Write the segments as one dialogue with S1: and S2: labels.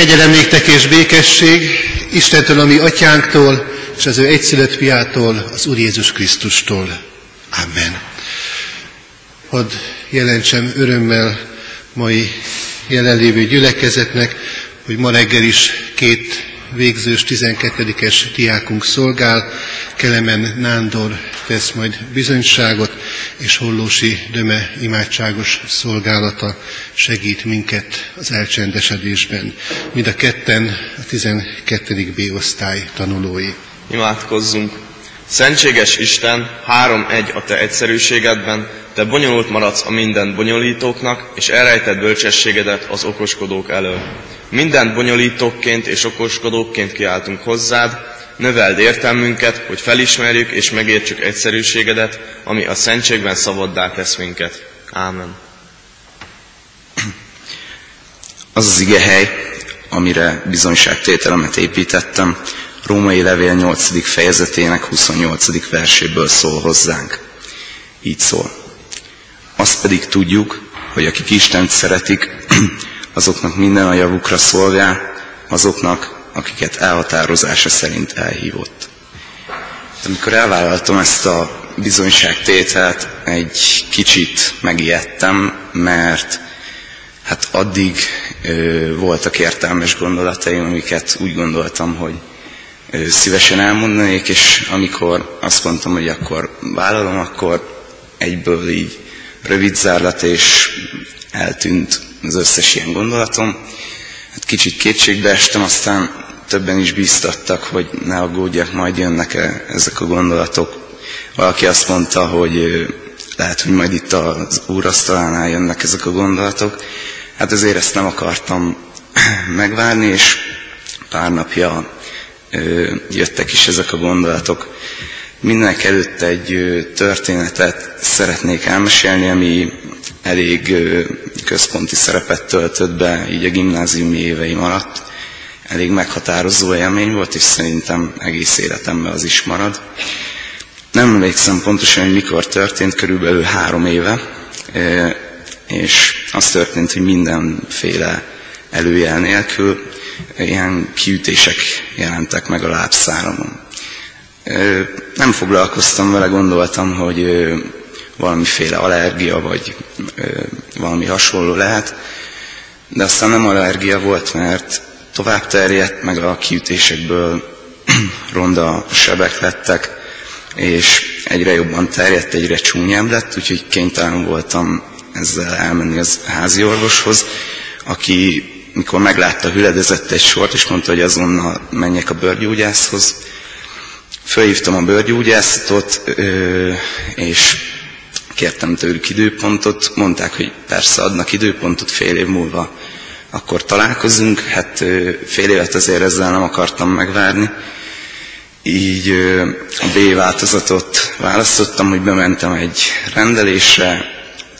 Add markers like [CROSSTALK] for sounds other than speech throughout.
S1: Kegyelem néktek és békesség Istentől, ami atyánktól, és az ő egyszülött fiától, az Úr Jézus Krisztustól. Amen. Hadd jelentsem örömmel mai jelenlévő gyülekezetnek, hogy ma reggel is két végzős 12-es diákunk szolgál, Kelemen Nándor tesz majd bizonyságot, és Hollósi Döme imádságos szolgálata segít minket az elcsendesedésben. Mind a ketten a 12. B osztály tanulói.
S2: Imádkozzunk! Szentséges Isten, három-egy a Te egyszerűségedben, Te bonyolult maradsz a minden bonyolítóknak, és elrejted bölcsességedet az okoskodók elől. Minden bonyolítókként és okoskodókként kiáltunk hozzád, növeld értelmünket, hogy felismerjük és megértsük egyszerűségedet, ami a szentségben szabaddá tesz minket. Ámen. [CLEARS THROAT]
S3: Az az ige hely, amire bizonyságtételemet építettem, Római Levél 8. fejezetének 28. verséből szól hozzánk. Így szól. Azt pedig tudjuk, hogy akik Istent szeretik, [CLEARS THROAT] azoknak minden a javukra szolgál, azoknak, akiket elhatározása szerint elhívott. Amikor elvállaltam ezt a bizonyságtételt, egy kicsit megijedtem, mert hát addig ö, voltak értelmes gondolataim, amiket úgy gondoltam, hogy ö, szívesen elmondanék, és amikor azt mondtam, hogy akkor vállalom, akkor egyből így rövid zárlat, és eltűnt az összes ilyen gondolatom. Hát kicsit kétségbe estem, aztán többen is bíztattak, hogy ne aggódjak, majd jönnek -e ezek a gondolatok. Valaki azt mondta, hogy lehet, hogy majd itt az úrasztalánál jönnek ezek a gondolatok. Hát ezért ezt nem akartam [CLEARS THROAT] megvárni, és pár napja jöttek is ezek a gondolatok. Mindenek előtt egy történetet szeretnék elmesélni, ami elég központi szerepet töltött be így a gimnáziumi éveim alatt. Elég meghatározó élmény volt, és szerintem egész életemben az is marad. Nem emlékszem pontosan, hogy mikor történt, körülbelül három éve, és az történt, hogy mindenféle előjel nélkül ilyen kiütések jelentek meg a lábszáramon. Nem foglalkoztam vele, gondoltam, hogy valamiféle allergia, vagy valami hasonló lehet, de aztán nem allergia volt, mert tovább terjedt, meg a kiütésekből [CLEARS THROAT] ronda sebek lettek, és egyre jobban terjedt, egyre csúnyább lett, úgyhogy kénytelen voltam ezzel elmenni az házi orvoshoz, aki mikor meglátta, hüledezett egy sort, és mondta, hogy azonnal menjek a bőrgyógyászhoz. Fölhívtam a bőrgyógyászatot, és kértem tőlük időpontot, mondták, hogy persze adnak időpontot, fél év múlva akkor találkozunk. Hát fél évet azért ezzel nem akartam megvárni. Így a B változatot választottam, hogy bementem egy rendelésre,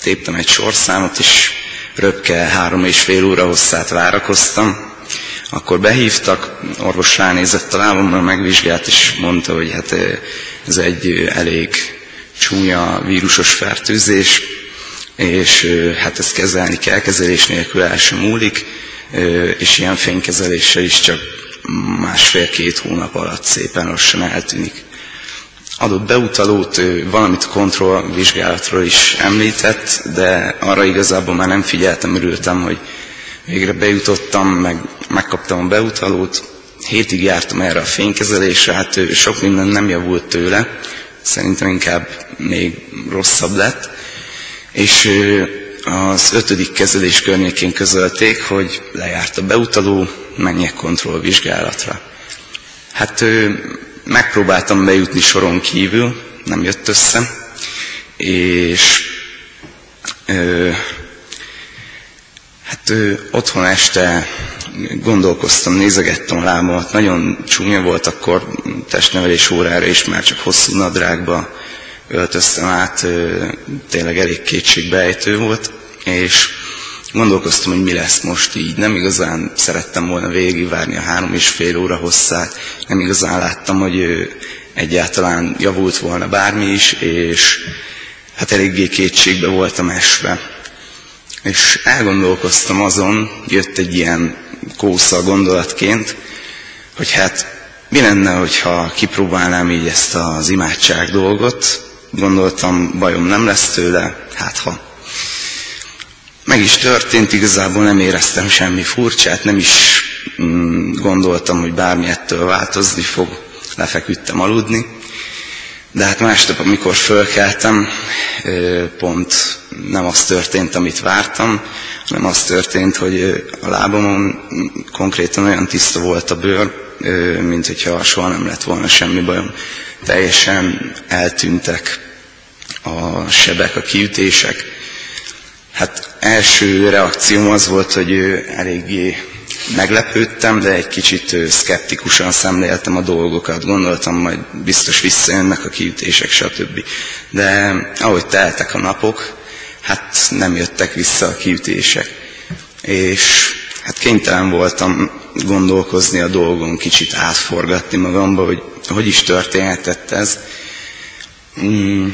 S3: téptem egy sorszámot, és röpke három és fél óra hosszát várakoztam. Akkor behívtak, orvos ránézett a lábamra, megvizsgált, és mondta, hogy hát ez egy elég csúnya vírusos fertőzés, és hát ezt kezelni kell, kezelés nélkül el sem múlik, és ilyen fénykezeléssel is csak másfél-két hónap alatt szépen lassan eltűnik. Adott beutalót, valamit kontrollvizsgálatról is említett, de arra igazából már nem figyeltem, örültem, hogy végre bejutottam, meg megkaptam a beutalót, hétig jártam erre a fénykezelésre, hát sok minden nem javult tőle, szerintem inkább még rosszabb lett, és az ötödik kezelés környékén közölték, hogy lejárt a beutaló, menjek kontrollvizsgálatra. Hát megpróbáltam bejutni soron kívül, nem jött össze, és hát otthon este gondolkoztam, nézegettem a lábamat, nagyon csúnya volt akkor testnevelés órára is, már csak hosszú nadrágba öltöztem át, tényleg elég kétségbejtő volt, és gondolkoztam, hogy mi lesz most így. Nem igazán szerettem volna végigvárni a három és fél óra hosszát, nem igazán láttam, hogy egyáltalán javult volna bármi is, és hát eléggé kétségbe voltam esve. És elgondolkoztam azon, jött egy ilyen kósza gondolatként, hogy hát mi lenne, hogyha kipróbálnám így ezt az imádság dolgot, gondoltam, bajom nem lesz tőle, hát ha. Meg is történt, igazából nem éreztem semmi furcsát, nem is mm, gondoltam, hogy bármi ettől változni fog, lefeküdtem aludni. De hát másnap, amikor fölkeltem, pont nem az történt, amit vártam, hanem az történt, hogy a lábamon konkrétan olyan tiszta volt a bőr, mint hogyha soha nem lett volna semmi bajom. Teljesen eltűntek a sebek, a kiütések. Hát első reakcióm az volt, hogy eléggé meglepődtem, de egy kicsit szkeptikusan szemléltem a dolgokat. Gondoltam, majd biztos visszajönnek a kiütések, stb. De ahogy teltek a napok, hát nem jöttek vissza a kiütések. És hát kénytelen voltam gondolkozni a dolgon, kicsit átforgatni magamba, hogy hogy is történhetett ez. Mm,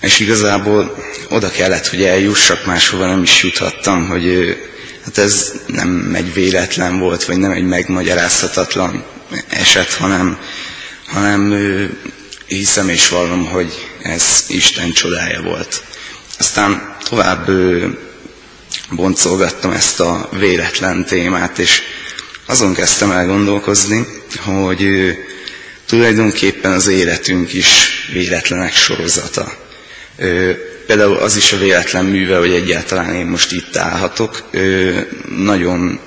S3: és igazából oda kellett, hogy eljussak, máshova nem is juthattam, hogy hát ez nem egy véletlen volt, vagy nem egy megmagyarázhatatlan eset, hanem, hanem hiszem és vallom, hogy ez Isten csodája volt. Aztán tovább boncolgattam ezt a véletlen témát, és azon kezdtem el gondolkozni, hogy tulajdonképpen az életünk is véletlenek sorozata. Például az is a véletlen műve, hogy egyáltalán én most itt állhatok. Nagyon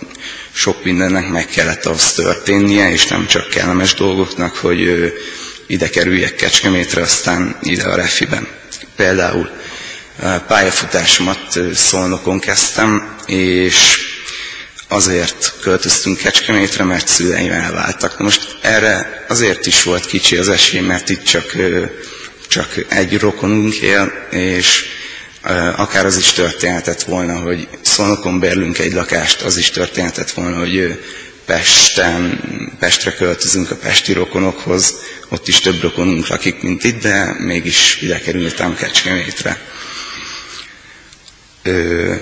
S3: sok mindennek meg kellett az történnie, és nem csak kellemes dolgoknak, hogy ide kerüljek Kecskemétre, aztán ide a refiben. Például pályafutásomat Szolnokon kezdtem, és azért költöztünk Kecskemétre, mert szüleim elváltak. Most erre azért is volt kicsi az esély, mert itt csak, csak egy rokonunk él, és akár az is történhetett volna, hogy Szolnokon bérlünk egy lakást, az is történhetett volna, hogy Pesten, Pestre költözünk a pesti rokonokhoz, ott is több rokonunk lakik, mint itt, de mégis ide kerültem Kecskemétre. Ö,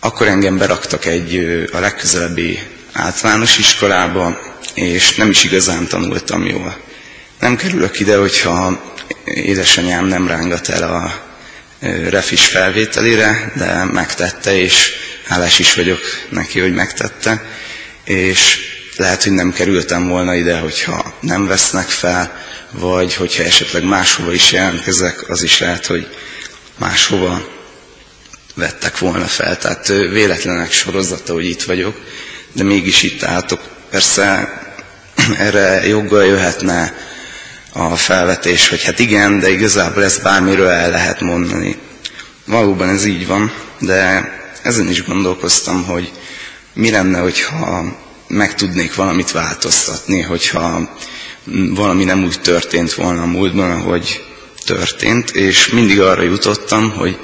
S3: akkor engem beraktak egy a legközelebbi általános iskolába, és nem is igazán tanultam jól. Nem kerülök ide, hogyha édesanyám nem rángat el a refis felvételire, de megtette, és hálás is vagyok neki, hogy megtette, és lehet, hogy nem kerültem volna ide, hogyha nem vesznek fel, vagy hogyha esetleg máshova is jelentkezek, az is lehet, hogy máshova vettek volna fel. Tehát véletlenek sorozata, hogy itt vagyok, de mégis itt álltok. Persze [CLEARS THROAT] erre joggal jöhetne a felvetés, hogy hát igen, de igazából ezt bármiről el lehet mondani. Valóban ez így van, de ezen is gondolkoztam, hogy mi lenne, hogyha meg tudnék valamit változtatni, hogyha valami nem úgy történt volna a múltban, ahogy történt, és mindig arra jutottam, hogy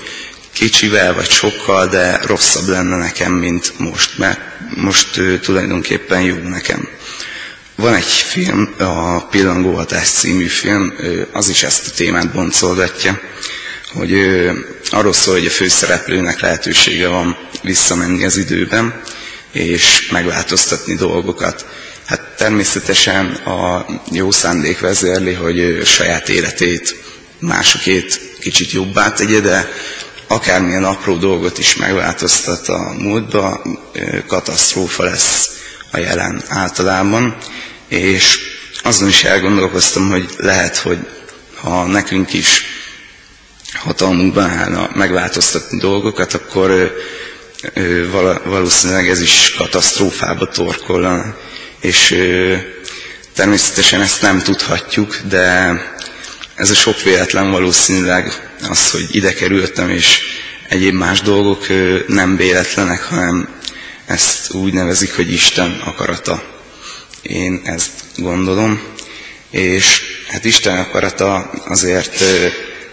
S3: kicsivel vagy sokkal, de rosszabb lenne nekem, mint most, mert most uh, tulajdonképpen jó nekem. Van egy film, a Pillangóhatás című film, az is ezt a témát boncolgatja, hogy arról szól, hogy a főszereplőnek lehetősége van visszamenni az időben, és megváltoztatni dolgokat. Hát természetesen a jó szándék vezérli, hogy saját életét, másokét kicsit jobbá tegye, de akármilyen apró dolgot is megváltoztat a múltba, katasztrófa lesz a jelen általában, és azon is elgondolkoztam, hogy lehet, hogy ha nekünk is hatalmunkban állna megváltoztatni dolgokat, akkor valószínűleg ez is katasztrófába torkolna, és természetesen ezt nem tudhatjuk, de ez a sok véletlen valószínűleg az, hogy ide kerültem, és egyéb más dolgok nem véletlenek, hanem ezt úgy nevezik, hogy Isten akarata. Én ezt gondolom, és hát Isten akarata azért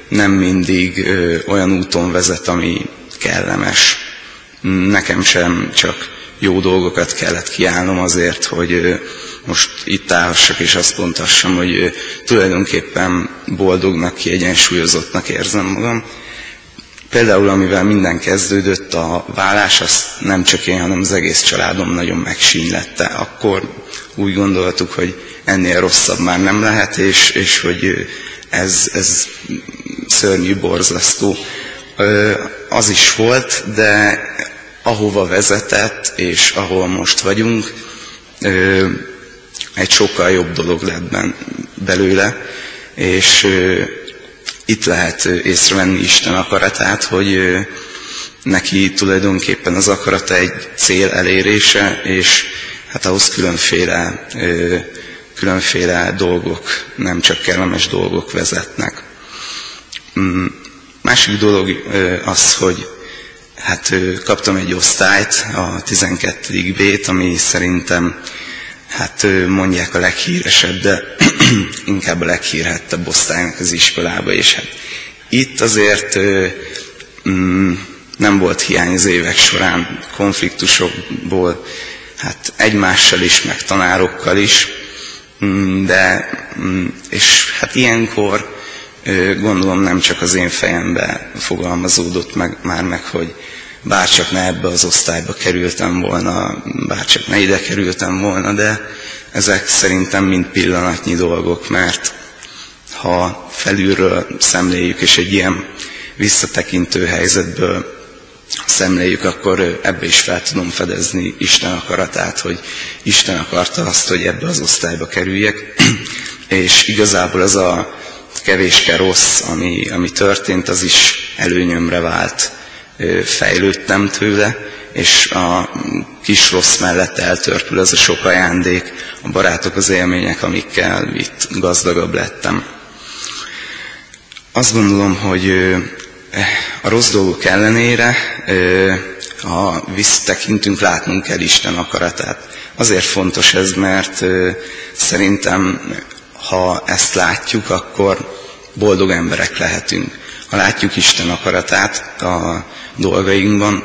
S3: nem mindig olyan úton vezet, ami kellemes. Nekem sem csak jó dolgokat kellett kiállnom azért, hogy most itt állhassak és azt mondhassam, hogy tulajdonképpen boldognak, kiegyensúlyozottnak érzem magam. Például, amivel minden kezdődött, a vállás, azt nem csak én, hanem az egész családom nagyon megsínylette. Akkor úgy gondoltuk, hogy ennél rosszabb már nem lehet, és, és hogy ez, ez szörnyű, borzasztó. Az is volt, de ahova vezetett, és ahol most vagyunk, egy sokkal jobb dolog lett belőle, és itt lehet észrevenni Isten akaratát, hogy neki tulajdonképpen az akarata egy cél elérése, és hát ahhoz különféle, különféle dolgok, nem csak kellemes dolgok vezetnek. Mm, másik dolog az, hogy hát kaptam egy osztályt, a 12. B-t, ami szerintem hát mondják a leghíresebb, de [CLEARS THROAT] inkább a leghírhettebb osztálynak az iskolába, és hát itt azért mm, nem volt hiány az évek során konfliktusokból, hát egymással is, meg tanárokkal is, mm, de, mm, és hát ilyenkor gondolom nem csak az én fejembe fogalmazódott meg, már meg, hogy bárcsak ne ebbe az osztályba kerültem volna, bárcsak ne ide kerültem volna, de ezek szerintem mind pillanatnyi dolgok, mert ha felülről szemléljük, és egy ilyen visszatekintő helyzetből szemléljük, akkor ebbe is fel tudom fedezni Isten akaratát, hogy Isten akarta azt, hogy ebbe az osztályba kerüljek, [CLEARS THROAT] és igazából az a kevéske rossz, ami, ami történt, az is előnyömre vált fejlődtem tőle, és a kis rossz mellett eltörpül az a sok ajándék, a barátok, az élmények, amikkel itt gazdagabb lettem. Azt gondolom, hogy a rossz dolgok ellenére, ha visszatekintünk, látnunk kell Isten akaratát. Azért fontos ez, mert szerintem, ha ezt látjuk, akkor boldog emberek lehetünk. Ha látjuk Isten akaratát, a dolgainkban,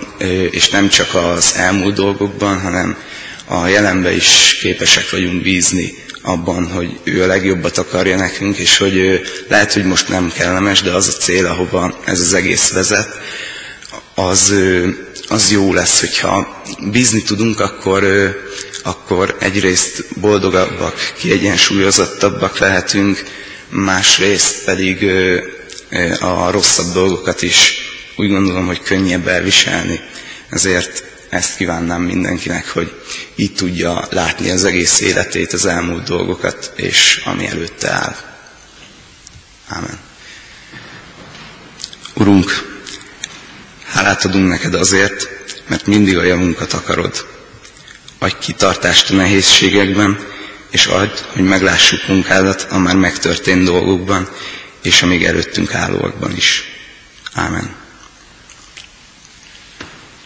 S3: és nem csak az elmúlt dolgokban, hanem a jelenben is képesek vagyunk bízni abban, hogy ő a legjobbat akarja nekünk, és hogy lehet, hogy most nem kellemes, de az a cél, ahova ez az egész vezet, az, az jó lesz, hogyha bízni tudunk, akkor, akkor egyrészt boldogabbak, kiegyensúlyozottabbak lehetünk, másrészt pedig a rosszabb dolgokat is úgy gondolom, hogy könnyebb elviselni. Ezért ezt kívánnám mindenkinek, hogy így tudja látni az egész életét, az elmúlt dolgokat, és ami előtte áll. Ámen. Urunk, hálát adunk neked azért, mert mindig a javunkat akarod. Adj kitartást a nehézségekben, és adj, hogy meglássuk munkádat a már megtörtént dolgokban, és a még előttünk állóakban is. Ámen.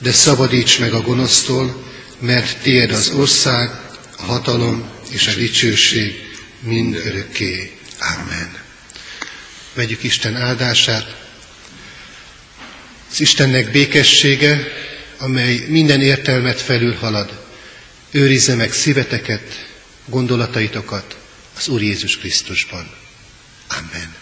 S1: de szabadíts meg a gonosztól, mert tiéd az ország, a hatalom és a dicsőség mind örökké. Amen. Vegyük Isten áldását. Az Istennek békessége, amely minden értelmet felülhalad, őrizze meg szíveteket, gondolataitokat az Úr Jézus Krisztusban. Amen.